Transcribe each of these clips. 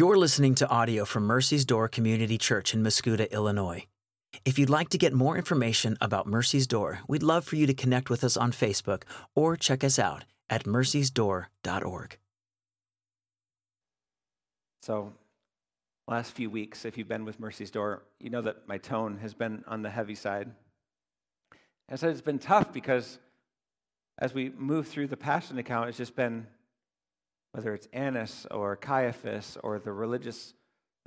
You're listening to audio from Mercy's Door Community Church in Mascoutah, Illinois. If you'd like to get more information about Mercy's Door, we'd love for you to connect with us on Facebook or check us out at mercysdoor.org. So, last few weeks, if you've been with Mercy's Door, you know that my tone has been on the heavy side. I said it's been tough because as we move through the Passion account, it's just been whether it's Annas or Caiaphas or the religious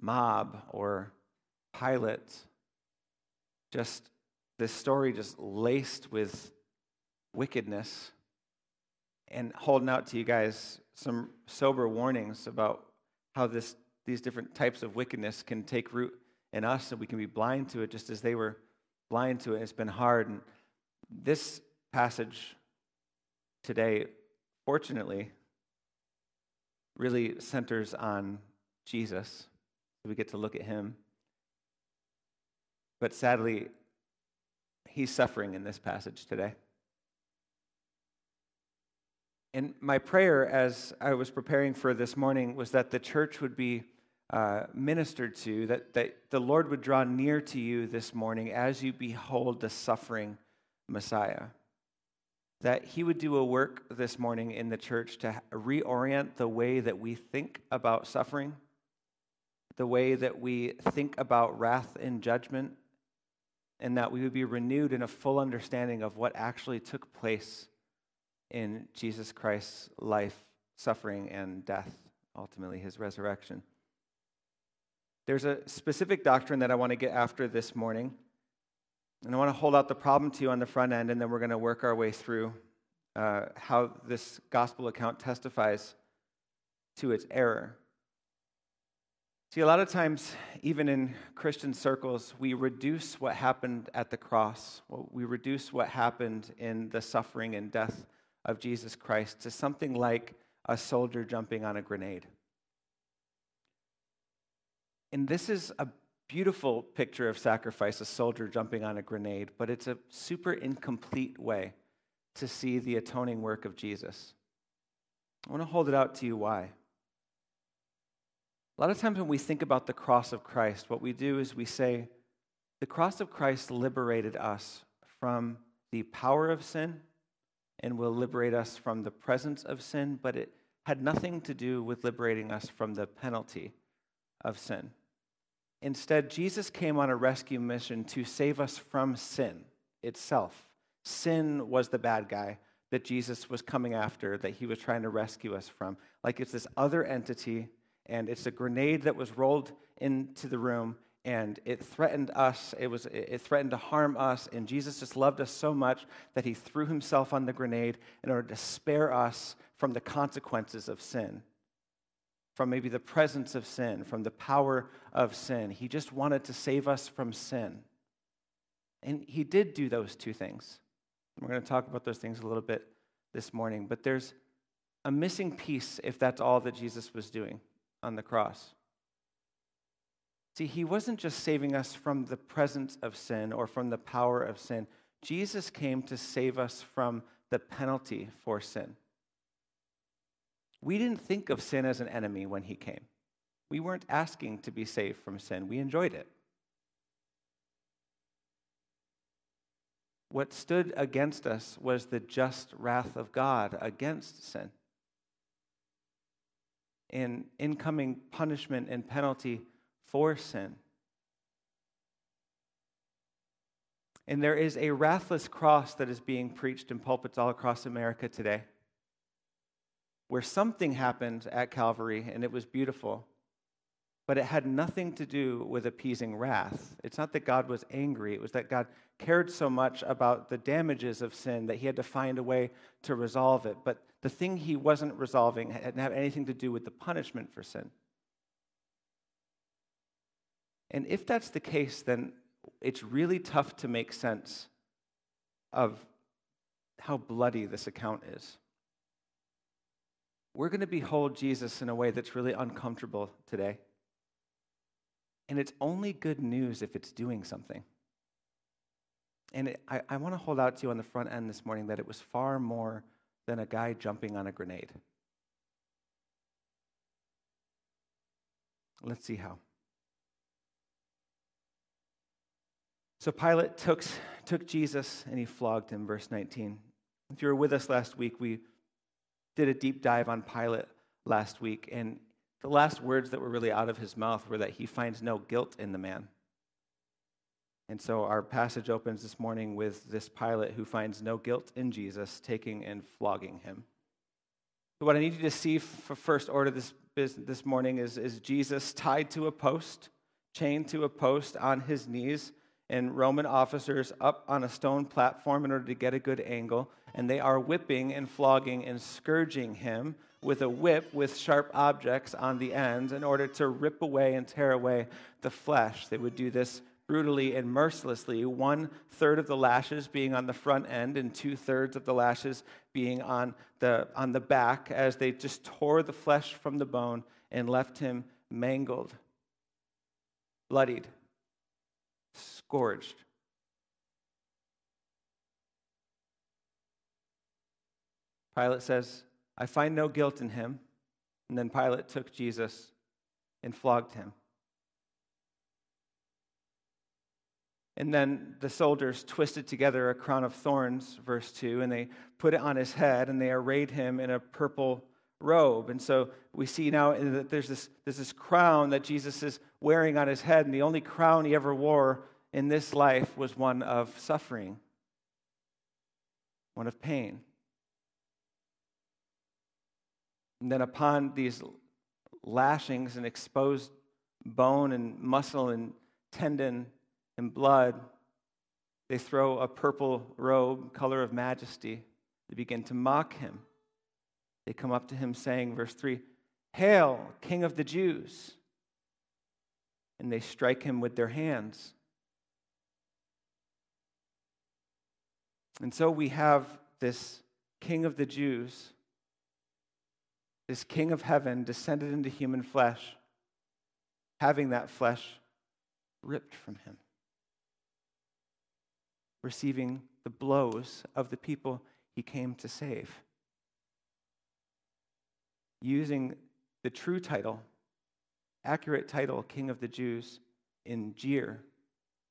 mob or Pilate, just this story just laced with wickedness and holding out to you guys some sober warnings about how this, these different types of wickedness can take root in us and we can be blind to it just as they were blind to it. It's been hard. And this passage today, fortunately, really centers on Jesus. We get to look at him. But sadly, he's suffering in this passage today. And my prayer as I was preparing for this morning was that the church would be uh, ministered to, that, that the Lord would draw near to you this morning as you behold the suffering Messiah that he would do a work this morning in the church to reorient the way that we think about suffering, the way that we think about wrath and judgment, and that we would be renewed in a full understanding of what actually took place in Jesus Christ's life, suffering, and death, ultimately his resurrection. There's a specific doctrine that I want to get after this morning. And I want to hold out the problem to you on the front end, and then we're going to work our way through uh, how this gospel account testifies to its error. See, a lot of times, even in Christian circles, we reduce what happened at the cross, we reduce what happened in the suffering and death of Jesus Christ to something like a soldier jumping on a grenade. And this is a beautiful picture of sacrifice, a soldier jumping on a grenade, but it's a super incomplete way to see the atoning work of Jesus. I want to hold it out to you why. A lot of times when we think about the cross of Christ, what we do is we say, the cross of Christ liberated us from the power of sin and will liberate us from the presence of sin, but it had nothing to do with liberating us from the penalty of sin. Instead, Jesus came on a rescue mission to save us from sin itself. Sin was the bad guy that Jesus was coming after, that he was trying to rescue us from. Like it's this other entity, and it's a grenade that was rolled into the room, and it threatened us. It, was, it threatened to harm us, and Jesus just loved us so much that he threw himself on the grenade in order to spare us from the consequences of sin from maybe the presence of sin, from the power of sin. He just wanted to save us from sin. And he did do those two things. We're going to talk about those things a little bit this morning, but there's a missing piece if that's all that Jesus was doing on the cross. See, he wasn't just saving us from the presence of sin or from the power of sin. Jesus came to save us from the penalty for sin. We didn't think of sin as an enemy when he came. We weren't asking to be saved from sin, we enjoyed it. What stood against us was the just wrath of God against sin. In incoming punishment and penalty for sin. And there is a wrathless cross that is being preached in pulpits all across America today where something happened at Calvary and it was beautiful, but it had nothing to do with appeasing wrath. It's not that God was angry, it was that God cared so much about the damages of sin that he had to find a way to resolve it. But the thing he wasn't resolving didn't have anything to do with the punishment for sin. And if that's the case, then it's really tough to make sense of how bloody this account is we're going to behold Jesus in a way that's really uncomfortable today. And it's only good news if it's doing something. And it, I, I want to hold out to you on the front end this morning that it was far more than a guy jumping on a grenade. Let's see how. So Pilate took, took Jesus and he flogged him, verse 19. If you were with us last week, we did a deep dive on Pilate last week, and the last words that were really out of his mouth were that he finds no guilt in the man. And so our passage opens this morning with this Pilate who finds no guilt in Jesus, taking and flogging him. So what I need you to see for first order this, this morning is, is Jesus tied to a post, chained to a post on his knees, and Roman officers up on a stone platform in order to get a good angle, and they are whipping and flogging and scourging him with a whip with sharp objects on the ends in order to rip away and tear away the flesh. They would do this brutally and mercilessly, one third of the lashes being on the front end and two thirds of the lashes being on the, on the back, as they just tore the flesh from the bone and left him mangled, bloodied, scourged. Pilate says, I find no guilt in him. And then Pilate took Jesus and flogged him. And then the soldiers twisted together a crown of thorns, verse 2, and they put it on his head and they arrayed him in a purple robe. And so we see now that there's this, there's this crown that Jesus is wearing on his head, and the only crown he ever wore in this life was one of suffering, one of pain. And then upon these lashings and exposed bone and muscle and tendon and blood, they throw a purple robe, color of majesty. They begin to mock him. They come up to him saying, verse 3, Hail, King of the Jews! And they strike him with their hands. And so we have this King of the Jews this King of heaven descended into human flesh, having that flesh ripped from him, receiving the blows of the people he came to save, using the true title, accurate title, King of the Jews, in jeer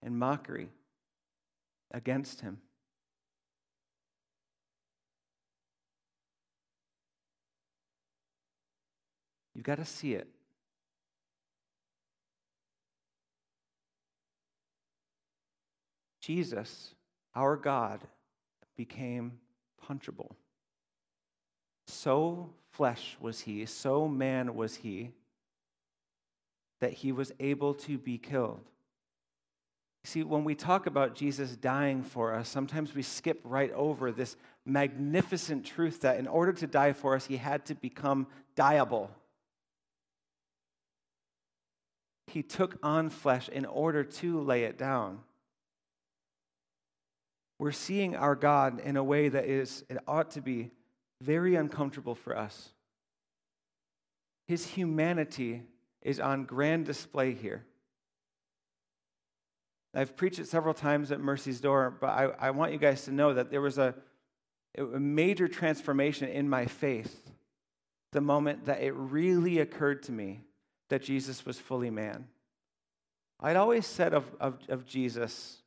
and mockery against him. You've got to see it. Jesus, our God, became punchable. So flesh was he, so man was he, that he was able to be killed. See, when we talk about Jesus dying for us, sometimes we skip right over this magnificent truth that in order to die for us, he had to become dieable. He took on flesh in order to lay it down. We're seeing our God in a way that is, it ought to be very uncomfortable for us. His humanity is on grand display here. I've preached it several times at Mercy's Door, but I, I want you guys to know that there was a, a major transformation in my faith the moment that it really occurred to me that Jesus was fully man. I'd always said of, of, of Jesus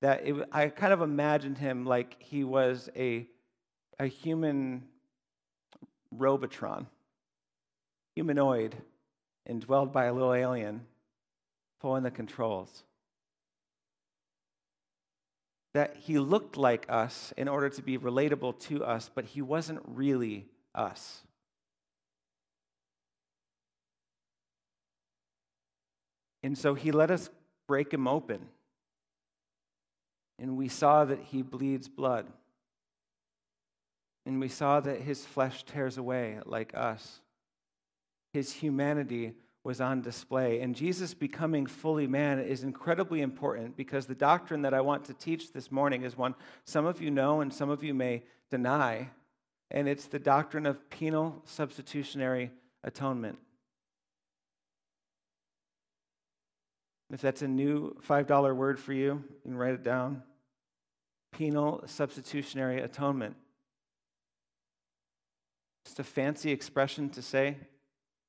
that it, I kind of imagined him like he was a, a human Robotron, humanoid, and dwelled by a little alien pulling the controls. That he looked like us in order to be relatable to us, but he wasn't really us. And so he let us break him open. And we saw that he bleeds blood. And we saw that his flesh tears away like us. His humanity was on display. And Jesus becoming fully man is incredibly important because the doctrine that I want to teach this morning is one some of you know and some of you may deny. And it's the doctrine of penal substitutionary atonement. If that's a new $5 word for you, you can write it down. Penal substitutionary atonement. Just a fancy expression to say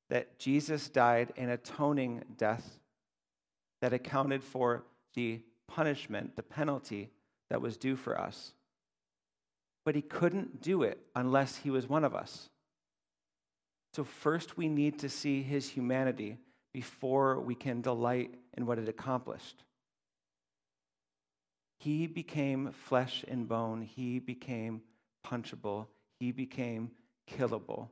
that Jesus died an atoning death that accounted for the punishment, the penalty that was due for us. But he couldn't do it unless he was one of us. So, first, we need to see his humanity before we can delight in what it accomplished. He became flesh and bone, he became punchable, he became killable.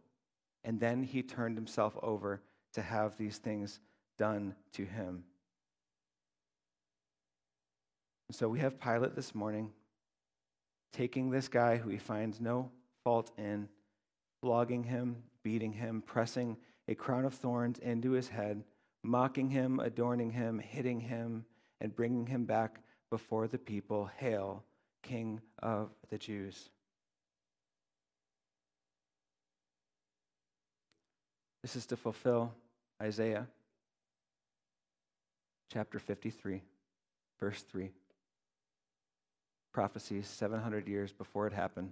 And then he turned himself over to have these things done to him. So we have Pilate this morning taking this guy who he finds no fault in, flogging him, beating him, pressing a crown of thorns into his head, mocking him, adorning him, hitting him, and bringing him back before the people. Hail, King of the Jews. This is to fulfill Isaiah chapter 53, verse 3 prophecies 700 years before it happened.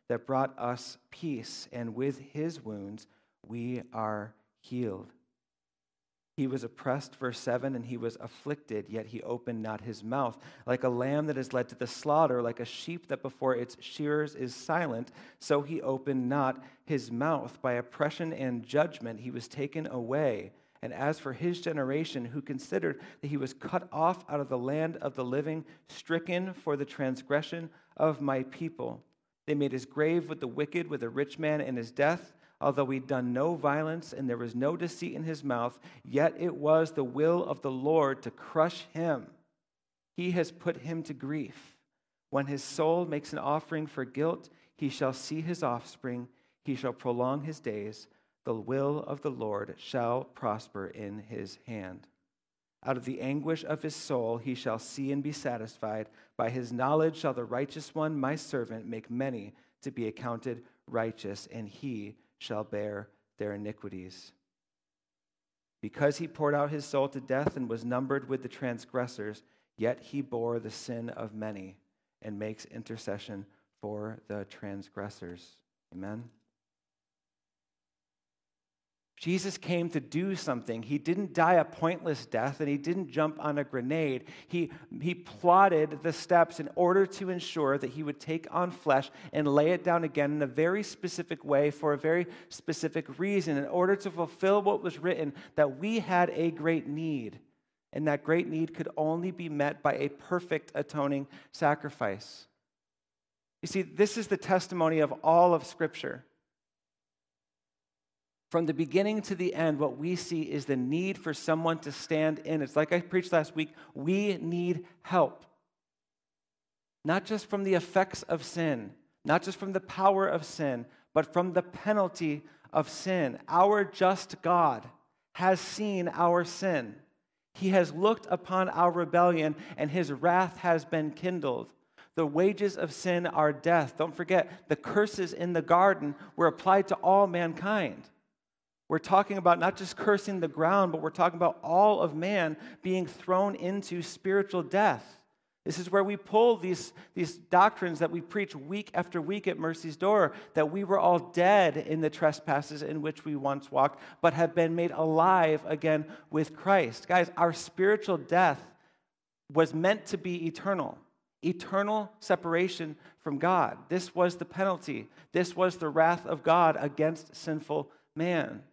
that brought us peace, and with his wounds we are healed. He was oppressed, verse 7, and he was afflicted, yet he opened not his mouth. Like a lamb that is led to the slaughter, like a sheep that before its shearers is silent, so he opened not his mouth. By oppression and judgment he was taken away. And as for his generation, who considered that he was cut off out of the land of the living, stricken for the transgression of my people, they made his grave with the wicked, with a rich man in his death. Although he'd done no violence and there was no deceit in his mouth, yet it was the will of the Lord to crush him. He has put him to grief. When his soul makes an offering for guilt, he shall see his offspring, he shall prolong his days the will of the Lord shall prosper in his hand. Out of the anguish of his soul he shall see and be satisfied. By his knowledge shall the righteous one, my servant, make many to be accounted righteous, and he shall bear their iniquities. Because he poured out his soul to death and was numbered with the transgressors, yet he bore the sin of many and makes intercession for the transgressors. Amen. Jesus came to do something. He didn't die a pointless death and he didn't jump on a grenade. He, he plotted the steps in order to ensure that he would take on flesh and lay it down again in a very specific way for a very specific reason, in order to fulfill what was written that we had a great need. And that great need could only be met by a perfect atoning sacrifice. You see, this is the testimony of all of Scripture. From the beginning to the end, what we see is the need for someone to stand in. It's like I preached last week we need help. Not just from the effects of sin, not just from the power of sin, but from the penalty of sin. Our just God has seen our sin. He has looked upon our rebellion, and his wrath has been kindled. The wages of sin are death. Don't forget, the curses in the garden were applied to all mankind. We're talking about not just cursing the ground, but we're talking about all of man being thrown into spiritual death. This is where we pull these, these doctrines that we preach week after week at Mercy's Door that we were all dead in the trespasses in which we once walked, but have been made alive again with Christ. Guys, our spiritual death was meant to be eternal eternal separation from God. This was the penalty, this was the wrath of God against sinful man.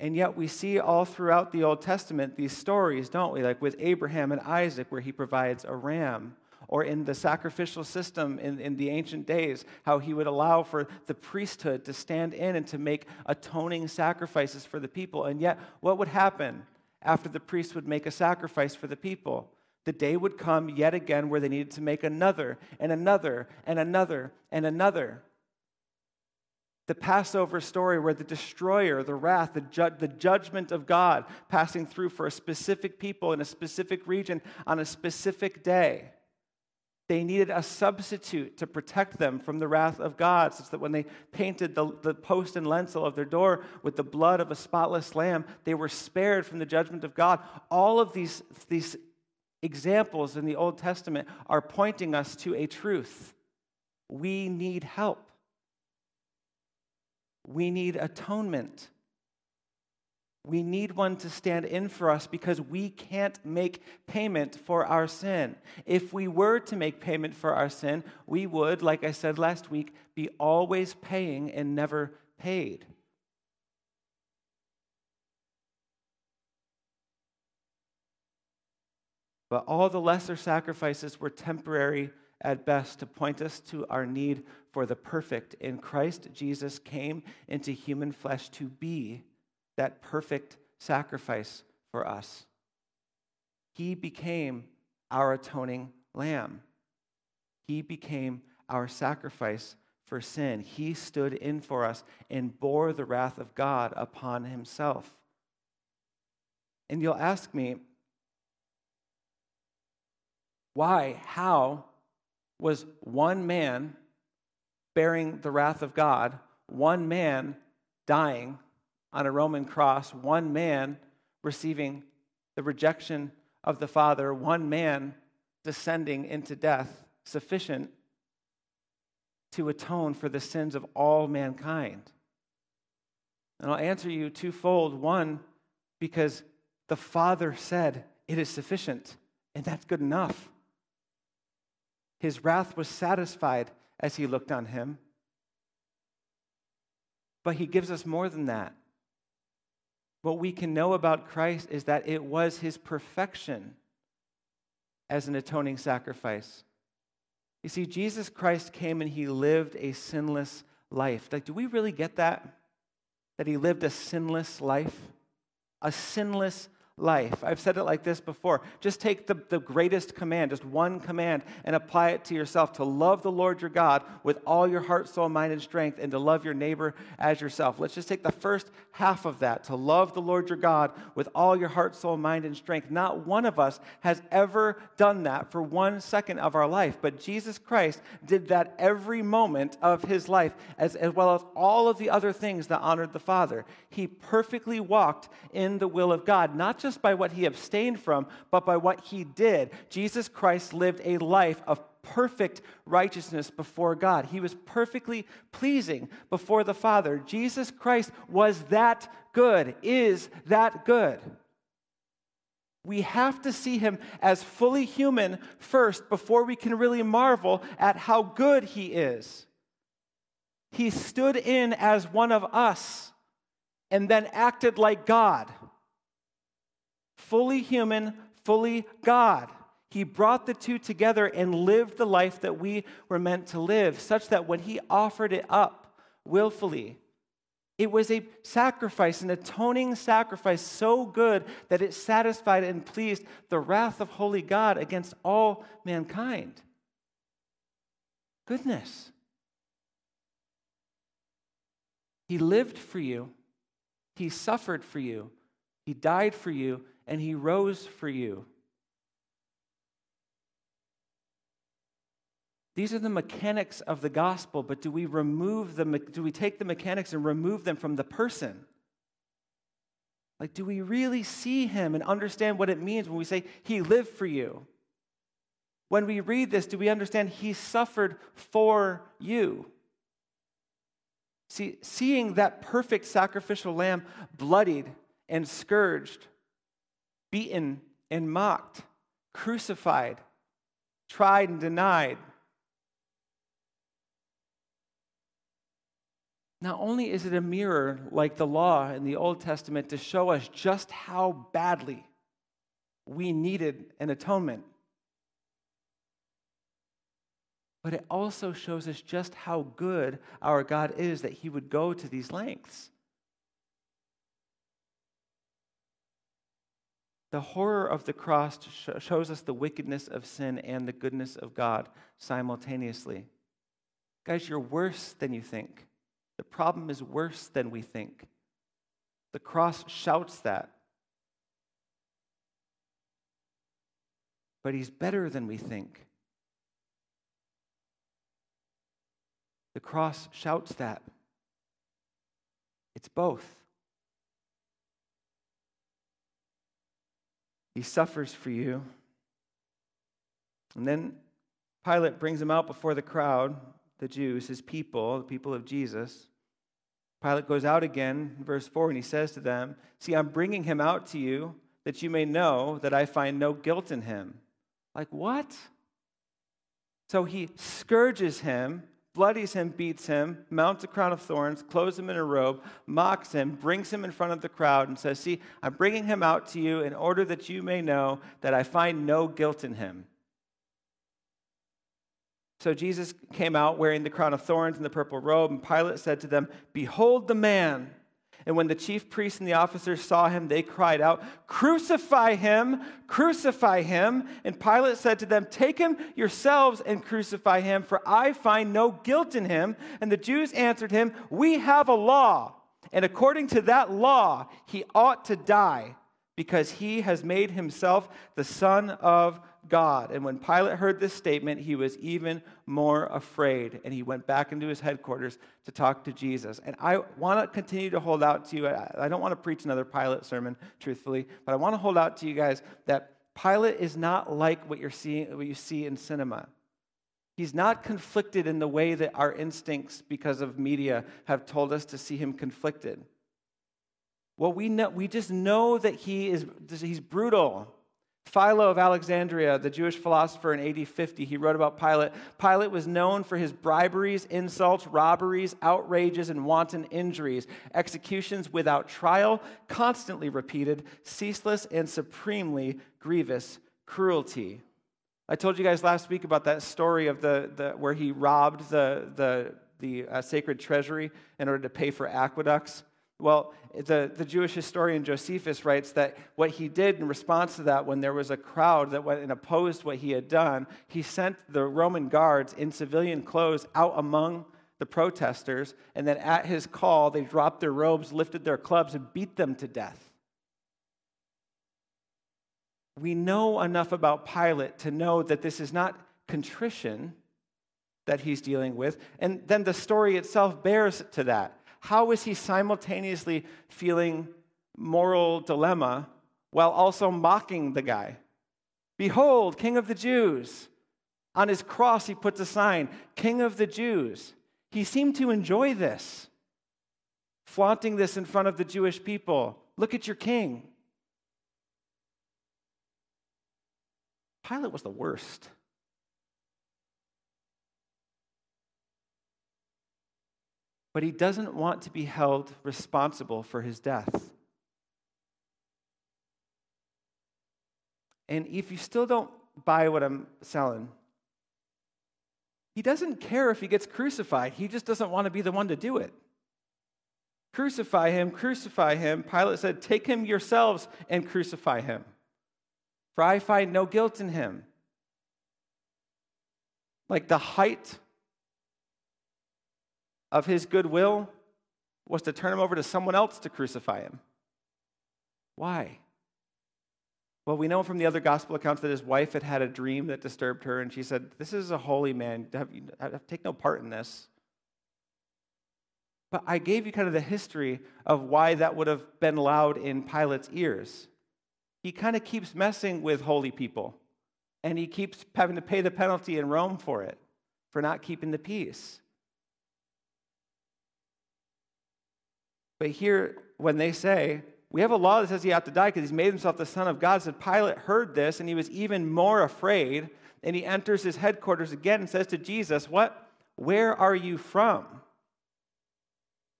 And yet we see all throughout the Old Testament these stories, don't we? Like with Abraham and Isaac, where he provides a ram. Or in the sacrificial system in, in the ancient days, how he would allow for the priesthood to stand in and to make atoning sacrifices for the people. And yet, what would happen after the priest would make a sacrifice for the people? The day would come yet again where they needed to make another and another and another and another. The Passover story where the destroyer, the wrath, the, ju- the judgment of God passing through for a specific people in a specific region on a specific day. They needed a substitute to protect them from the wrath of God, such that when they painted the, the post and lintel of their door with the blood of a spotless lamb, they were spared from the judgment of God. All of these, these examples in the Old Testament are pointing us to a truth. We need help, we need atonement. We need one to stand in for us because we can't make payment for our sin. If we were to make payment for our sin, we would, like I said last week, be always paying and never paid. But all the lesser sacrifices were temporary at best to point us to our need for the perfect. In Christ, Jesus came into human flesh to be that perfect sacrifice for us. He became our atoning lamb. He became our sacrifice for sin. He stood in for us and bore the wrath of God upon himself. And you'll ask me, why, how was one man bearing the wrath of God, one man dying on a Roman cross, one man receiving the rejection of the Father, one man descending into death, sufficient to atone for the sins of all mankind. And I'll answer you twofold. One, because the Father said it is sufficient, and that's good enough. His wrath was satisfied as he looked on him. But he gives us more than that. What we can know about Christ is that it was his perfection as an atoning sacrifice. You see, Jesus Christ came and he lived a sinless life. Like, do we really get that? That he lived a sinless life? A sinless life. I've said it like this before. Just take the, the greatest command, just one command, and apply it to yourself to love the Lord your God with all your heart, soul, mind, and strength, and to love your neighbor as yourself. Let's just take the first half of that to love the Lord your God with all your heart, soul, mind, and strength. Not one of us has ever done that for one second of our life, but Jesus Christ did that every moment of his life, as, as well as all of the other things that honored the Father. He perfectly walked in the will of God, not just by what he abstained from, but by what he did. Jesus Christ lived a life of perfect righteousness before God. He was perfectly pleasing before the Father. Jesus Christ was that good, is that good. We have to see him as fully human first before we can really marvel at how good he is. He stood in as one of us and then acted like God fully human, fully God. He brought the two together and lived the life that we were meant to live, such that when he offered it up willfully, it was a sacrifice, an atoning sacrifice so good that it satisfied and pleased the wrath of holy God against all mankind. Goodness. He lived for you, He suffered for you, He died for you, and he rose for you. These are the mechanics of the gospel, but do we remove them? Do we take the mechanics and remove them from the person? Like, do we really see him and understand what it means when we say, He lived for you? When we read this, do we understand He suffered for you? See, seeing that perfect sacrificial lamb bloodied and scourged beaten and mocked, crucified, tried and denied. Not only is it a mirror like the law in the Old Testament to show us just how badly we needed an atonement, but it also shows us just how good our God is that He would go to these lengths. The horror of the cross shows us the wickedness of sin and the goodness of God simultaneously. Guys, you're worse than you think. The problem is worse than we think. The cross shouts that. But he's better than we think. The cross shouts that. It's both. He suffers for you. And then Pilate brings him out before the crowd, the Jews, his people, the people of Jesus. Pilate goes out again, verse 4, and he says to them, See, I'm bringing him out to you that you may know that I find no guilt in him. Like, what? So he scourges him bloodies him, beats him, mounts a crown of thorns, clothes him in a robe, mocks him, brings him in front of the crowd, and says, See, I'm bringing him out to you in order that you may know that I find no guilt in him. So Jesus came out wearing the crown of thorns and the purple robe, and Pilate said to them, Behold the man. And when the chief priests and the officers saw him, they cried out, Crucify him! Crucify him! And Pilate said to them, Take him yourselves and crucify him, for I find no guilt in him. And the Jews answered him, We have a law, and according to that law, he ought to die, because he has made himself the Son of God. And when Pilate heard this statement, he was even more afraid, and he went back into his headquarters to talk to Jesus. And I want to continue to hold out to you. I don't want to preach another Pilate sermon, truthfully, but I want to hold out to you guys that Pilate is not like what, you're seeing, what you see in cinema. He's not conflicted in the way that our instincts, because of media, have told us to see him conflicted. Well, we, know, we just know that he is he's brutal Philo of Alexandria, the Jewish philosopher in AD 50, he wrote about Pilate. Pilate was known for his briberies, insults, robberies, outrages, and wanton injuries, executions without trial, constantly repeated, ceaseless, and supremely grievous cruelty. I told you guys last week about that story of the, the where he robbed the, the, the uh, sacred treasury in order to pay for aqueducts. Well, the, the Jewish historian Josephus writes that what he did in response to that, when there was a crowd that went and opposed what he had done, he sent the Roman guards in civilian clothes out among the protesters, and then at his call, they dropped their robes, lifted their clubs, and beat them to death. We know enough about Pilate to know that this is not contrition that he's dealing with, and then the story itself bears to that how is he simultaneously feeling moral dilemma while also mocking the guy? Behold, King of the Jews. On his cross, he puts a sign, King of the Jews. He seemed to enjoy this, flaunting this in front of the Jewish people. Look at your king. Pilate was the worst. But he doesn't want to be held responsible for his death. And if you still don't buy what I'm selling, he doesn't care if he gets crucified. He just doesn't want to be the one to do it. Crucify him, crucify him. Pilate said, Take him yourselves and crucify him, for I find no guilt in him. Like the height of his goodwill was to turn him over to someone else to crucify him. Why? Well, we know from the other gospel accounts that his wife had had a dream that disturbed her, and she said, This is a holy man. Take no part in this. But I gave you kind of the history of why that would have been loud in Pilate's ears. He kind of keeps messing with holy people, and he keeps having to pay the penalty in Rome for it, for not keeping the peace. But here, when they say, we have a law that says he ought to die because he's made himself the Son of God, said Pilate heard this and he was even more afraid. And he enters his headquarters again and says to Jesus, What? Where are you from?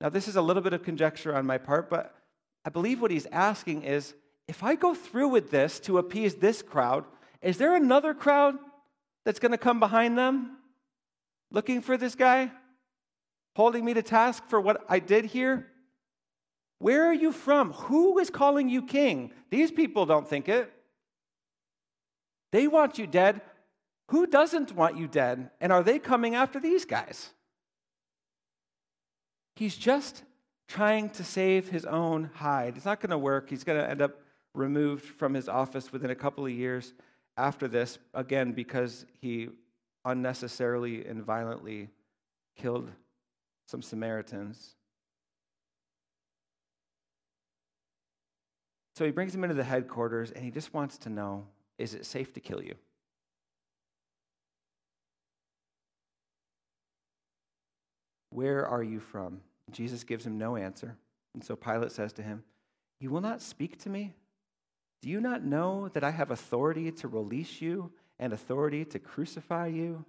Now, this is a little bit of conjecture on my part, but I believe what he's asking is if I go through with this to appease this crowd, is there another crowd that's going to come behind them looking for this guy, holding me to task for what I did here? Where are you from? Who is calling you king? These people don't think it. They want you dead. Who doesn't want you dead? And are they coming after these guys? He's just trying to save his own hide. It's not going to work. He's going to end up removed from his office within a couple of years after this, again, because he unnecessarily and violently killed some Samaritans. So he brings him into the headquarters and he just wants to know is it safe to kill you? Where are you from? Jesus gives him no answer. And so Pilate says to him, You will not speak to me? Do you not know that I have authority to release you and authority to crucify you?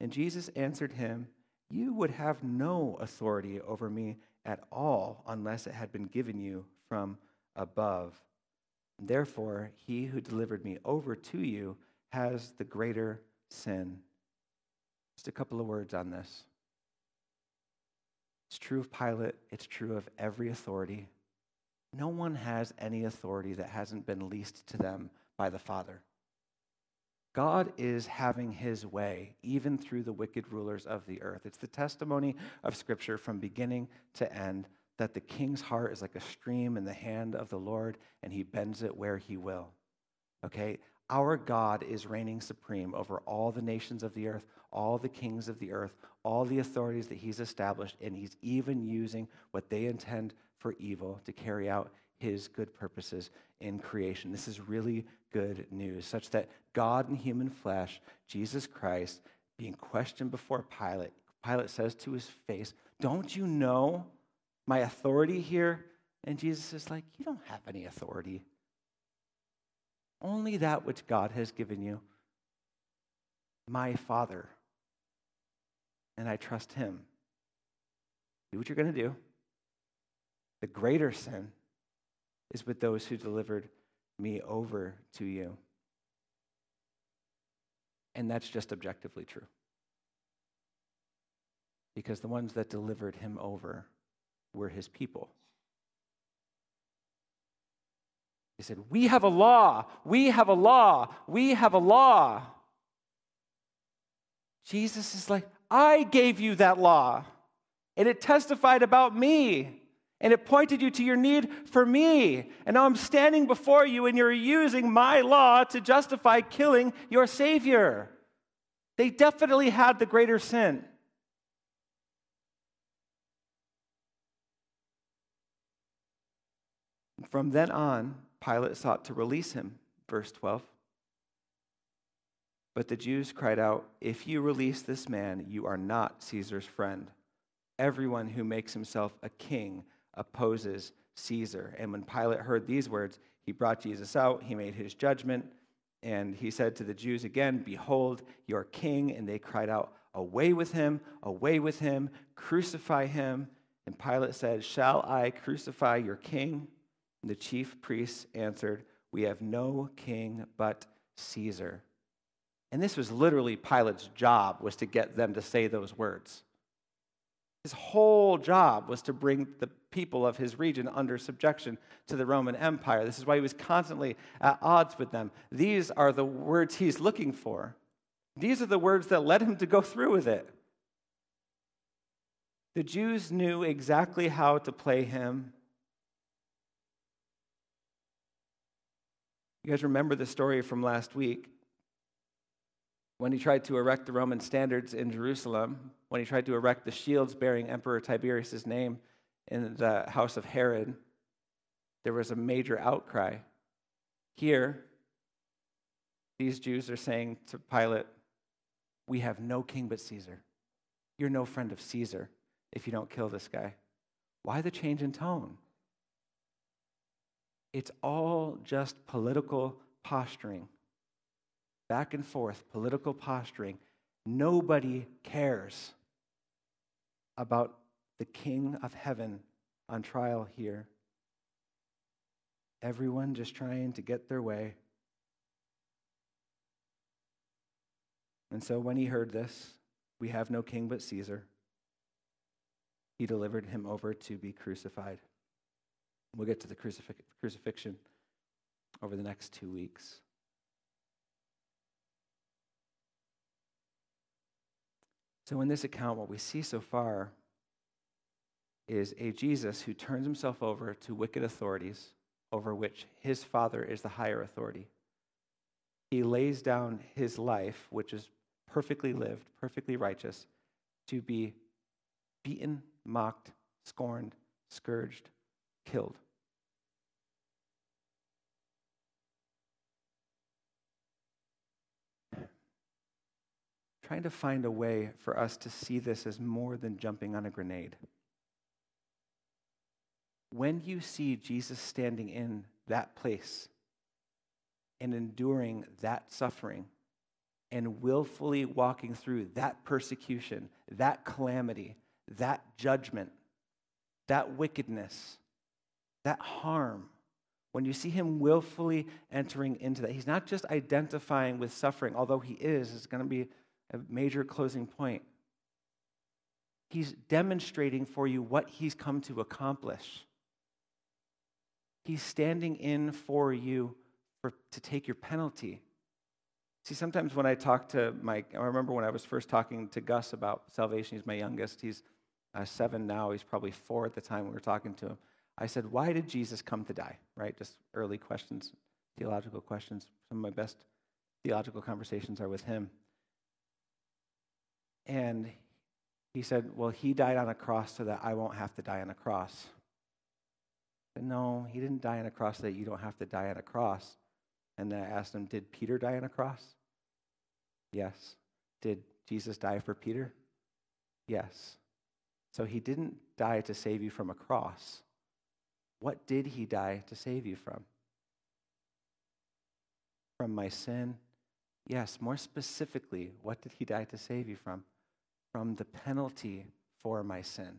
And Jesus answered him, You would have no authority over me at all unless it had been given you from above. Therefore, he who delivered me over to you has the greater sin. Just a couple of words on this. It's true of Pilate, it's true of every authority. No one has any authority that hasn't been leased to them by the Father. God is having his way, even through the wicked rulers of the earth. It's the testimony of Scripture from beginning to end that the king's heart is like a stream in the hand of the Lord, and he bends it where he will. Okay? Our God is reigning supreme over all the nations of the earth, all the kings of the earth, all the authorities that he's established, and he's even using what they intend for evil to carry out his good purposes in creation. This is really good news, such that God in human flesh, Jesus Christ, being questioned before Pilate, Pilate says to his face, Don't you know my authority here? And Jesus is like, You don't have any authority. Only that which God has given you. My Father. And I trust Him. Do what you're going to do. The greater sin is with those who delivered me over to you. And that's just objectively true. Because the ones that delivered him over were his people. He said, We have a law. We have a law. We have a law. Jesus is like, I gave you that law, and it testified about me, and it pointed you to your need for me. And now I'm standing before you, and you're using my law to justify killing your Savior. They definitely had the greater sin. From then on, Pilate sought to release him. Verse 12. But the Jews cried out, If you release this man, you are not Caesar's friend. Everyone who makes himself a king opposes Caesar. And when Pilate heard these words, he brought Jesus out, he made his judgment, and he said to the Jews again, Behold, your king. And they cried out, Away with him, away with him, crucify him. And Pilate said, Shall I crucify your king? The chief priests answered, We have no king but Caesar. And this was literally Pilate's job was to get them to say those words. His whole job was to bring the people of his region under subjection to the Roman Empire. This is why he was constantly at odds with them. These are the words he's looking for. These are the words that led him to go through with it. The Jews knew exactly how to play him You guys remember the story from last week when he tried to erect the Roman standards in Jerusalem, when he tried to erect the shields bearing Emperor Tiberius' name in the house of Herod, there was a major outcry. Here, these Jews are saying to Pilate, We have no king but Caesar. You're no friend of Caesar if you don't kill this guy. Why the change in tone? It's all just political posturing. Back and forth, political posturing. Nobody cares about the King of Heaven on trial here. Everyone just trying to get their way. And so when he heard this, we have no king but Caesar, he delivered him over to be crucified. We'll get to the crucif- crucifixion over the next two weeks. So, in this account, what we see so far is a Jesus who turns himself over to wicked authorities over which his Father is the higher authority. He lays down his life, which is perfectly lived, perfectly righteous, to be beaten, mocked, scorned, scourged, killed. Trying to find a way for us to see this as more than jumping on a grenade. When you see Jesus standing in that place and enduring that suffering and willfully walking through that persecution, that calamity, that judgment, that wickedness, that harm, when you see him willfully entering into that, he's not just identifying with suffering, although he is, it's going to be a major closing point. He's demonstrating for you what he's come to accomplish. He's standing in for you for, to take your penalty. See, sometimes when I talk to Mike, I remember when I was first talking to Gus about salvation, he's my youngest. He's uh, seven now. He's probably four at the time we were talking to him. I said, Why did Jesus come to die? Right? Just early questions, theological questions. Some of my best theological conversations are with him. And he said, Well, he died on a cross so that I won't have to die on a cross. But no, he didn't die on a cross so that you don't have to die on a cross. And then I asked him, Did Peter die on a cross? Yes. Did Jesus die for Peter? Yes. So he didn't die to save you from a cross. What did he die to save you from? From my sin? Yes, more specifically, what did he die to save you from? From the penalty for my sin.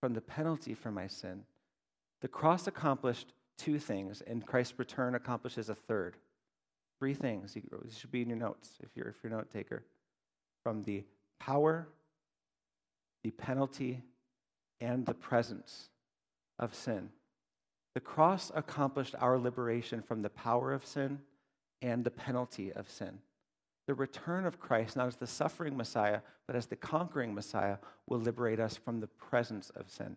From the penalty for my sin. The cross accomplished two things, and Christ's return accomplishes a third. Three things. These should be in your notes if you're, if you're a note taker. From the power, the penalty, and the presence of sin. The cross accomplished our liberation from the power of sin and the penalty of sin. The return of Christ, not as the suffering Messiah, but as the conquering Messiah, will liberate us from the presence of sin.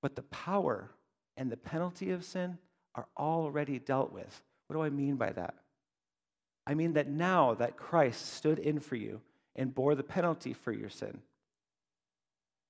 But the power and the penalty of sin are already dealt with. What do I mean by that? I mean that now that Christ stood in for you and bore the penalty for your sin,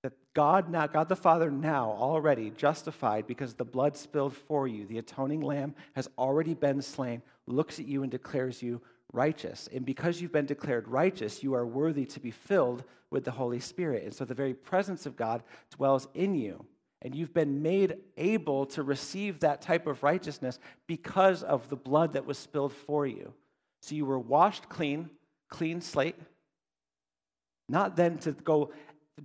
that God now, God the Father now already justified because the blood spilled for you, the atoning lamb has already been slain, looks at you and declares you righteous. And because you've been declared righteous, you are worthy to be filled with the Holy Spirit. And so the very presence of God dwells in you. And you've been made able to receive that type of righteousness because of the blood that was spilled for you. So you were washed clean, clean slate, not then to go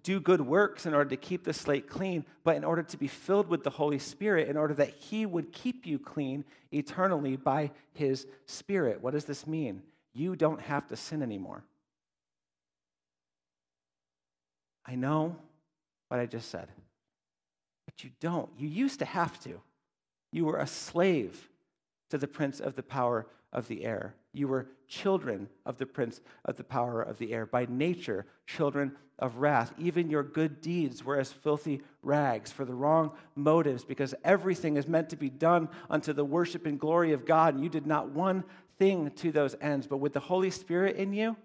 do good works in order to keep the slate clean, but in order to be filled with the Holy Spirit, in order that He would keep you clean eternally by His Spirit. What does this mean? You don't have to sin anymore. I know what I just said. But you don't. You used to have to. You were a slave to the prince of the power of the air. You were children of the prince of the power of the air. By nature, children of wrath. Even your good deeds were as filthy rags for the wrong motives, because everything is meant to be done unto the worship and glory of God, and you did not one thing to those ends. But with the Holy Spirit in you,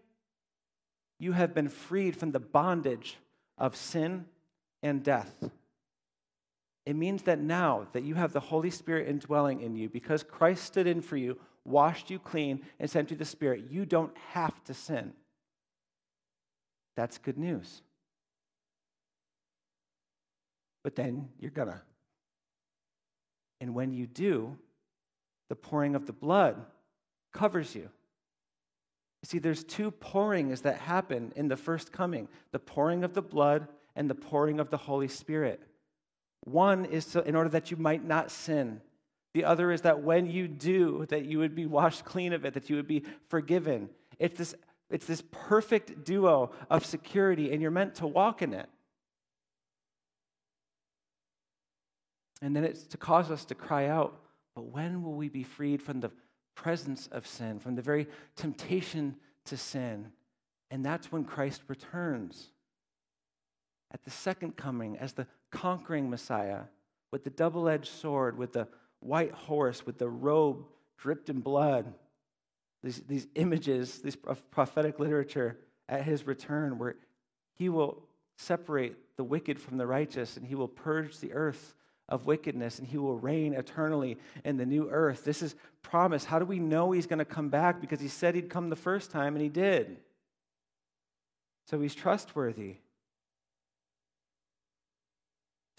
you have been freed from the bondage of sin and death. It means that now that you have the Holy Spirit indwelling in you, because Christ stood in for you, washed you clean, and sent you the Spirit, you don't have to sin. That's good news. But then you're gonna. And when you do, the pouring of the blood covers you. See, there's two pourings that happen in the first coming the pouring of the blood and the pouring of the Holy Spirit. One is so, in order that you might not sin. The other is that when you do, that you would be washed clean of it, that you would be forgiven. It's this, it's this perfect duo of security, and you're meant to walk in it. And then it's to cause us to cry out, but when will we be freed from the presence of sin, from the very temptation to sin? And that's when Christ returns. at the second coming as the conquering Messiah with the double edged sword, with the white horse, with the robe dripped in blood. These, these images, these, of prophetic literature at his return, where he will separate the wicked from the righteous and he will purge the earth of wickedness and he will reign eternally in the new earth. This is promise. How do we know he's going to come back? Because he said he'd come the first time and he did. So he's trustworthy.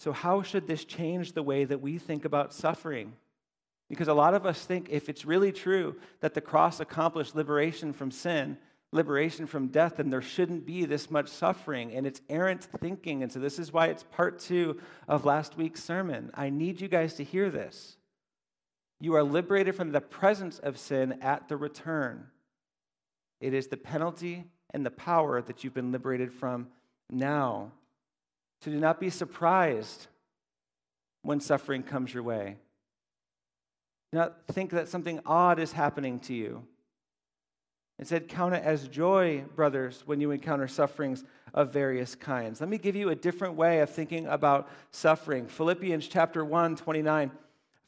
So, how should this change the way that we think about suffering? Because a lot of us think if it's really true that the cross accomplished liberation from sin, liberation from death, then there shouldn't be this much suffering. And it's errant thinking. And so, this is why it's part two of last week's sermon. I need you guys to hear this. You are liberated from the presence of sin at the return. It is the penalty and the power that you've been liberated from now. So do not be surprised when suffering comes your way. Do not think that something odd is happening to you. Instead, count it as joy, brothers, when you encounter sufferings of various kinds. Let me give you a different way of thinking about suffering. Philippians chapter 1, 29.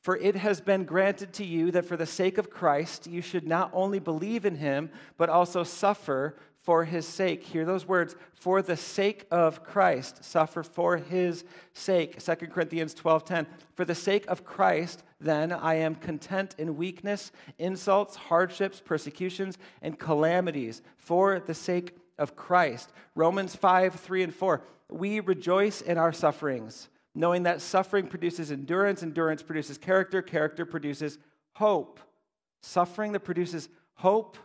For it has been granted to you that for the sake of Christ you should not only believe in him, but also suffer for his sake. Hear those words for the sake of Christ. Suffer for his sake. 2 Corinthians 12:10. For the sake of Christ, then I am content in weakness, insults, hardships, persecutions, and calamities for the sake of Christ. Romans 5, 3 and 4. We rejoice in our sufferings, knowing that suffering produces endurance, endurance produces character, character produces hope. Suffering that produces hope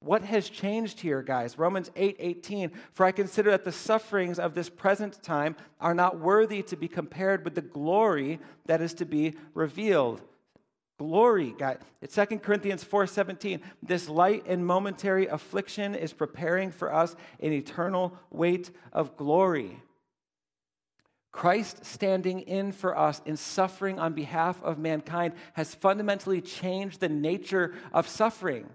what has changed here, guys? Romans 8 18. For I consider that the sufferings of this present time are not worthy to be compared with the glory that is to be revealed. Glory, guys. It's 2 Corinthians 4 17. This light and momentary affliction is preparing for us an eternal weight of glory. Christ standing in for us in suffering on behalf of mankind has fundamentally changed the nature of suffering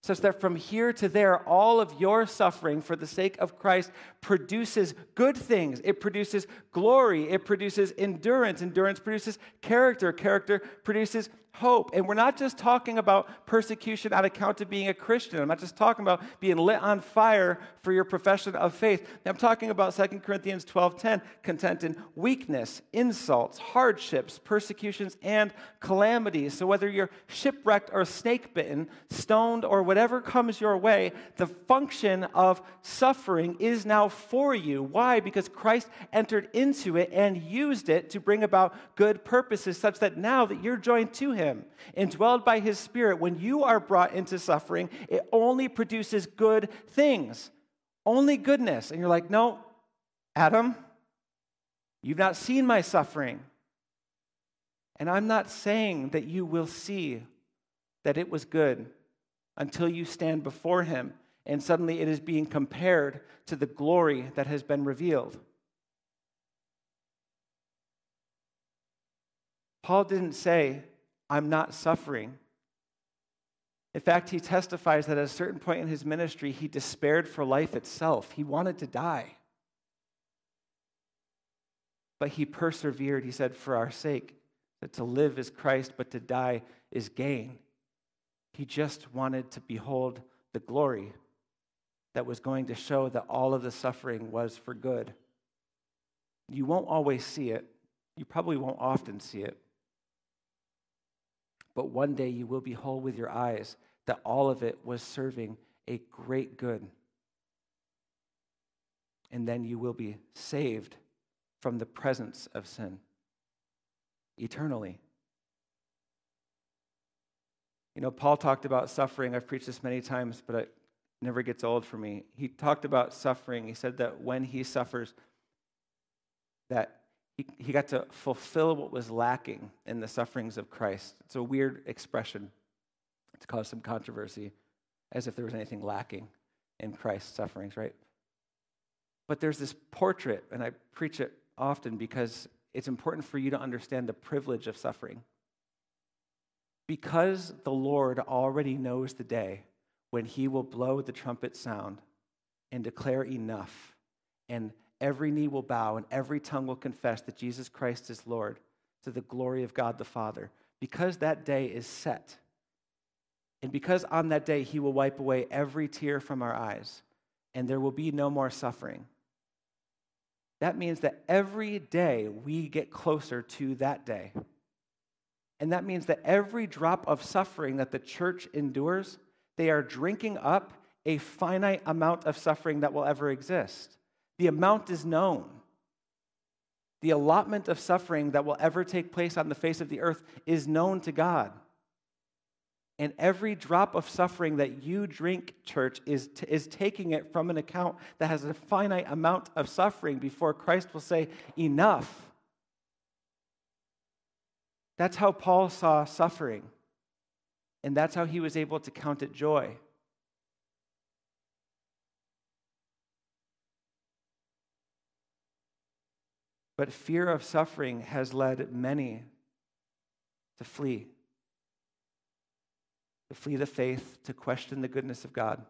such that from here to there, all of your suffering for the sake of Christ produces good things. It produces glory. It produces endurance. Endurance produces character. Character produces hope. And we're not just talking about persecution on account of being a Christian. I'm not just talking about being lit on fire for your profession of faith. I'm talking about 2 Corinthians 12:10, content in weakness, insults, hardships, persecutions, and calamities. So whether you're shipwrecked or snake bitten, stoned, or whatever comes your way, the function of suffering is now for you. Why? Because Christ entered into it and used it to bring about good purposes, such that now that you're joined to him, him, indwelled by his spirit, when you are brought into suffering, it only produces good things, only goodness. And you're like, no, Adam, you've not seen my suffering. And I'm not saying that you will see that it was good until you stand before him and suddenly it is being compared to the glory that has been revealed. Paul didn't say, I'm not suffering. In fact, he testifies that at a certain point in his ministry, he despaired for life itself. He wanted to die. But he persevered. He said, For our sake, that to live is Christ, but to die is gain. He just wanted to behold the glory that was going to show that all of the suffering was for good. You won't always see it. You probably won't often see it but one day you will behold with your eyes that all of it was serving a great good. And then you will be saved from the presence of sin eternally. You know, Paul talked about suffering. I've preached this many times, but it never gets old for me. He talked about suffering. He said that when he suffers, that he, got to fulfill what was lacking in the sufferings of Christ. It's a weird expression. to cause some controversy, as if there was anything lacking in Christ's sufferings, right? But there's this portrait, and I preach it often because it's important for you to understand the privilege of suffering. Because the Lord already knows the day when he will blow the trumpet sound and declare enough, and every knee will bow and every tongue will confess that Jesus Christ is Lord to the glory of God the Father. Because that day is set, and because on that day he will wipe away every tear from our eyes, and there will be no more suffering. That means that every day we get closer to that day. And that means that every drop of suffering that the church endures, they are drinking up a finite amount of suffering that will ever exist. The amount is known. The allotment of suffering that will ever take place on the face of the earth is known to God. And every drop of suffering that you drink, church, is, t- is taking it from an account that has a finite amount of suffering before Christ will say, Enough. That's how Paul saw suffering. And that's how he was able to count it joy. But fear of suffering has led many to flee, to flee the faith, to question the goodness of God.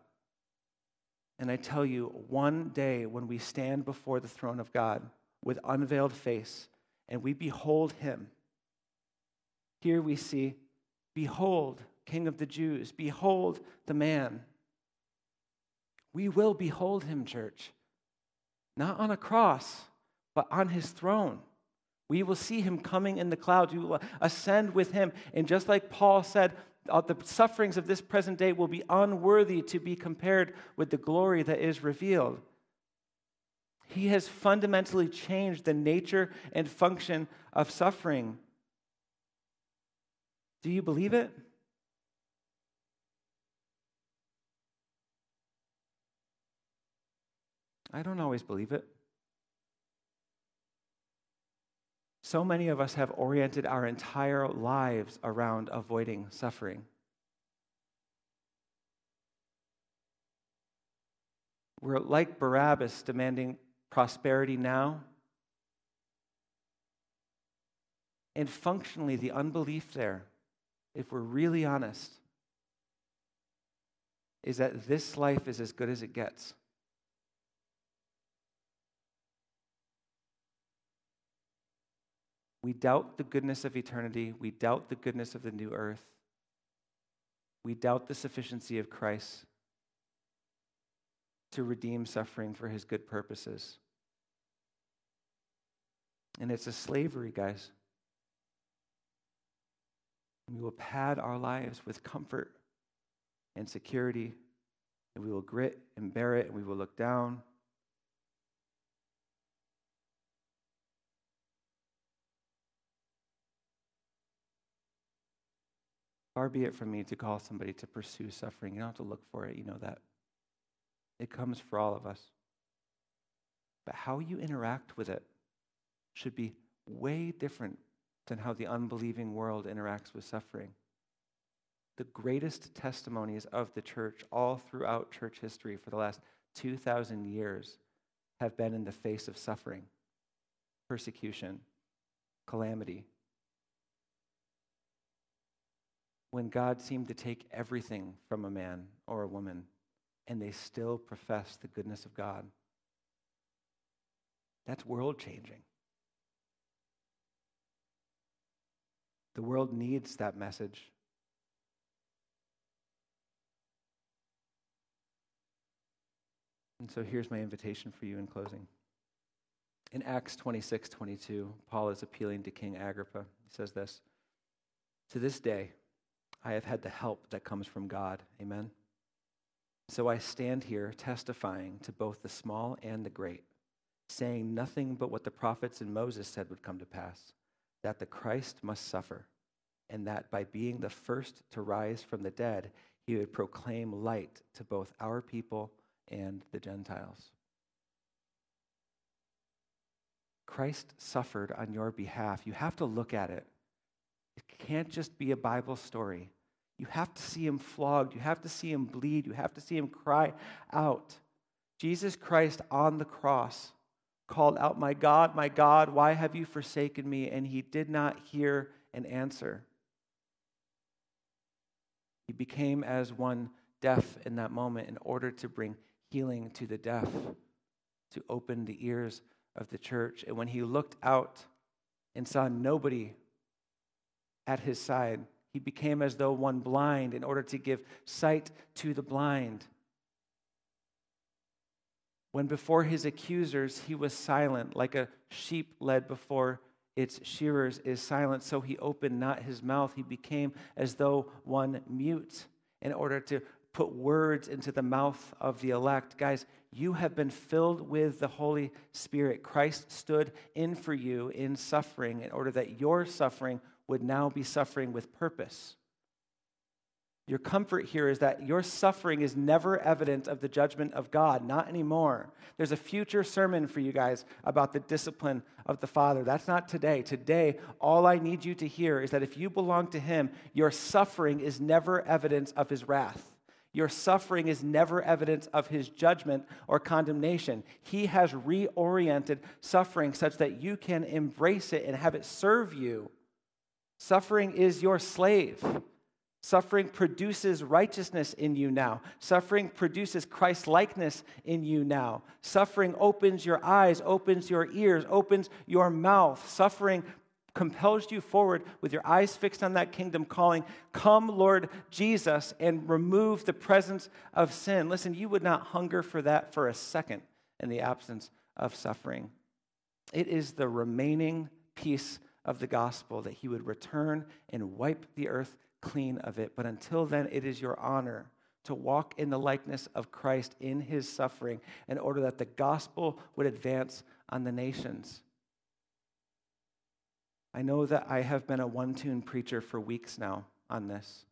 And I tell you, one day when we stand before the throne of God with unveiled face and we behold him, here we see, Behold, King of the Jews, behold the man. We will behold him, church, not on a cross, but on his throne. We will see him coming in the clouds. We will ascend with him. And just like Paul said, the sufferings of this present day will be unworthy to be compared with the glory that is revealed. He has fundamentally changed the nature and function of suffering. Do you believe it? I don't always believe it. So many of us have oriented our entire lives around avoiding suffering. We're like Barabbas demanding prosperity now. And functionally, the unbelief there if we're really honest, is that this life is as good as it gets. We doubt the goodness of eternity. We doubt the goodness of the new earth. We doubt the sufficiency of Christ to redeem suffering for his good purposes. And it's a slavery, guys. We will pad our lives with comfort and security, and we will grit and bear it, and we will look down. Far be it from me to call somebody to pursue suffering. You don't have to look for it, you know that. It comes for all of us. But how you interact with it should be way different than how the unbelieving world interacts with suffering. The greatest testimonies of the church all throughout church history for the last 2,000 years have been in the face of suffering, persecution, calamity. When God seemed to take everything from a man or a woman, and they still profess the goodness of God. That's world changing. The world needs that message. And so here's my invitation for you in closing. In Acts 26 22, Paul is appealing to King Agrippa. He says this To this day, I have had the help that comes from God. Amen. So I stand here testifying to both the small and the great, saying nothing but what the prophets and Moses said would come to pass that the Christ must suffer, and that by being the first to rise from the dead, he would proclaim light to both our people and the Gentiles. Christ suffered on your behalf. You have to look at it. It can't just be a Bible story. You have to see him flogged. You have to see him bleed. You have to see him cry out. Jesus Christ on the cross called out, My God, my God, why have you forsaken me? And he did not hear an answer. He became as one deaf in that moment in order to bring healing to the deaf. to open the ears of the church. And when he looked out and saw nobody at his side, he became as though one blind in order to give sight to the blind. When before his accusers he was silent, like a sheep led before its shearers is silent, so he opened not his mouth. He became as though one mute in order to put words into the mouth of the elect. Guys, you have been filled with the Holy Spirit. Christ stood in for you in suffering in order that your suffering would now be suffering with purpose. Your comfort here is that your suffering is never evidence of the judgment of God, not anymore. There's a future sermon for you guys about the discipline of the Father. That's not today. Today, all I need you to hear is that if you belong to Him, your suffering is never evidence of His wrath. Your suffering is never evidence of His judgment or condemnation. He has reoriented suffering such that you can embrace it and have it serve you. Suffering is your slave. Suffering produces righteousness in you now. Suffering produces Christ likeness in you now. Suffering opens your eyes, opens your ears, opens your mouth. Suffering compels you forward with your eyes fixed on that kingdom, calling, Come, Lord Jesus, and remove the presence of sin. Listen, you would not hunger for that for a second in the absence of suffering. It is the remaining piece of the gospel that he would return and wipe the earth clean of it. But until then, it is your honor to walk in the likeness of Christ in his suffering in order that the gospel would advance on the nations. I know that I have been a one tune preacher for weeks now on this.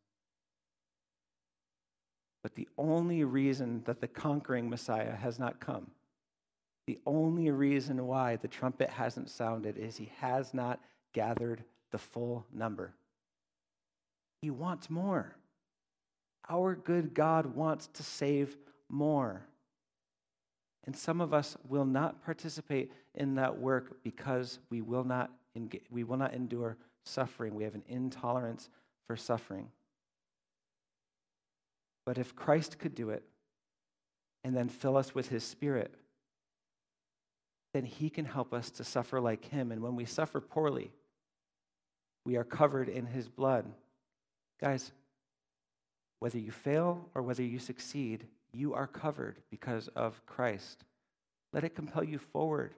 But the only reason that the conquering Messiah has not come, the only reason why the trumpet hasn't sounded is he has not gathered the full number. He wants more. Our good God wants to save more. And some of us will not participate in that work because we will not, we will not endure suffering. We have an intolerance for suffering. But if Christ could do it and then fill us with his spirit, then he can help us to suffer like him. And when we suffer poorly, we are covered in his blood. Guys, whether you fail or whether you succeed, you are covered because of Christ. Let it compel you forward,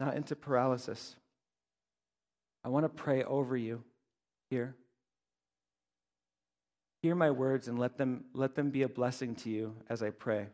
not into paralysis. I want to pray over you here. Hear my words and let them, let them be a blessing to you as I pray.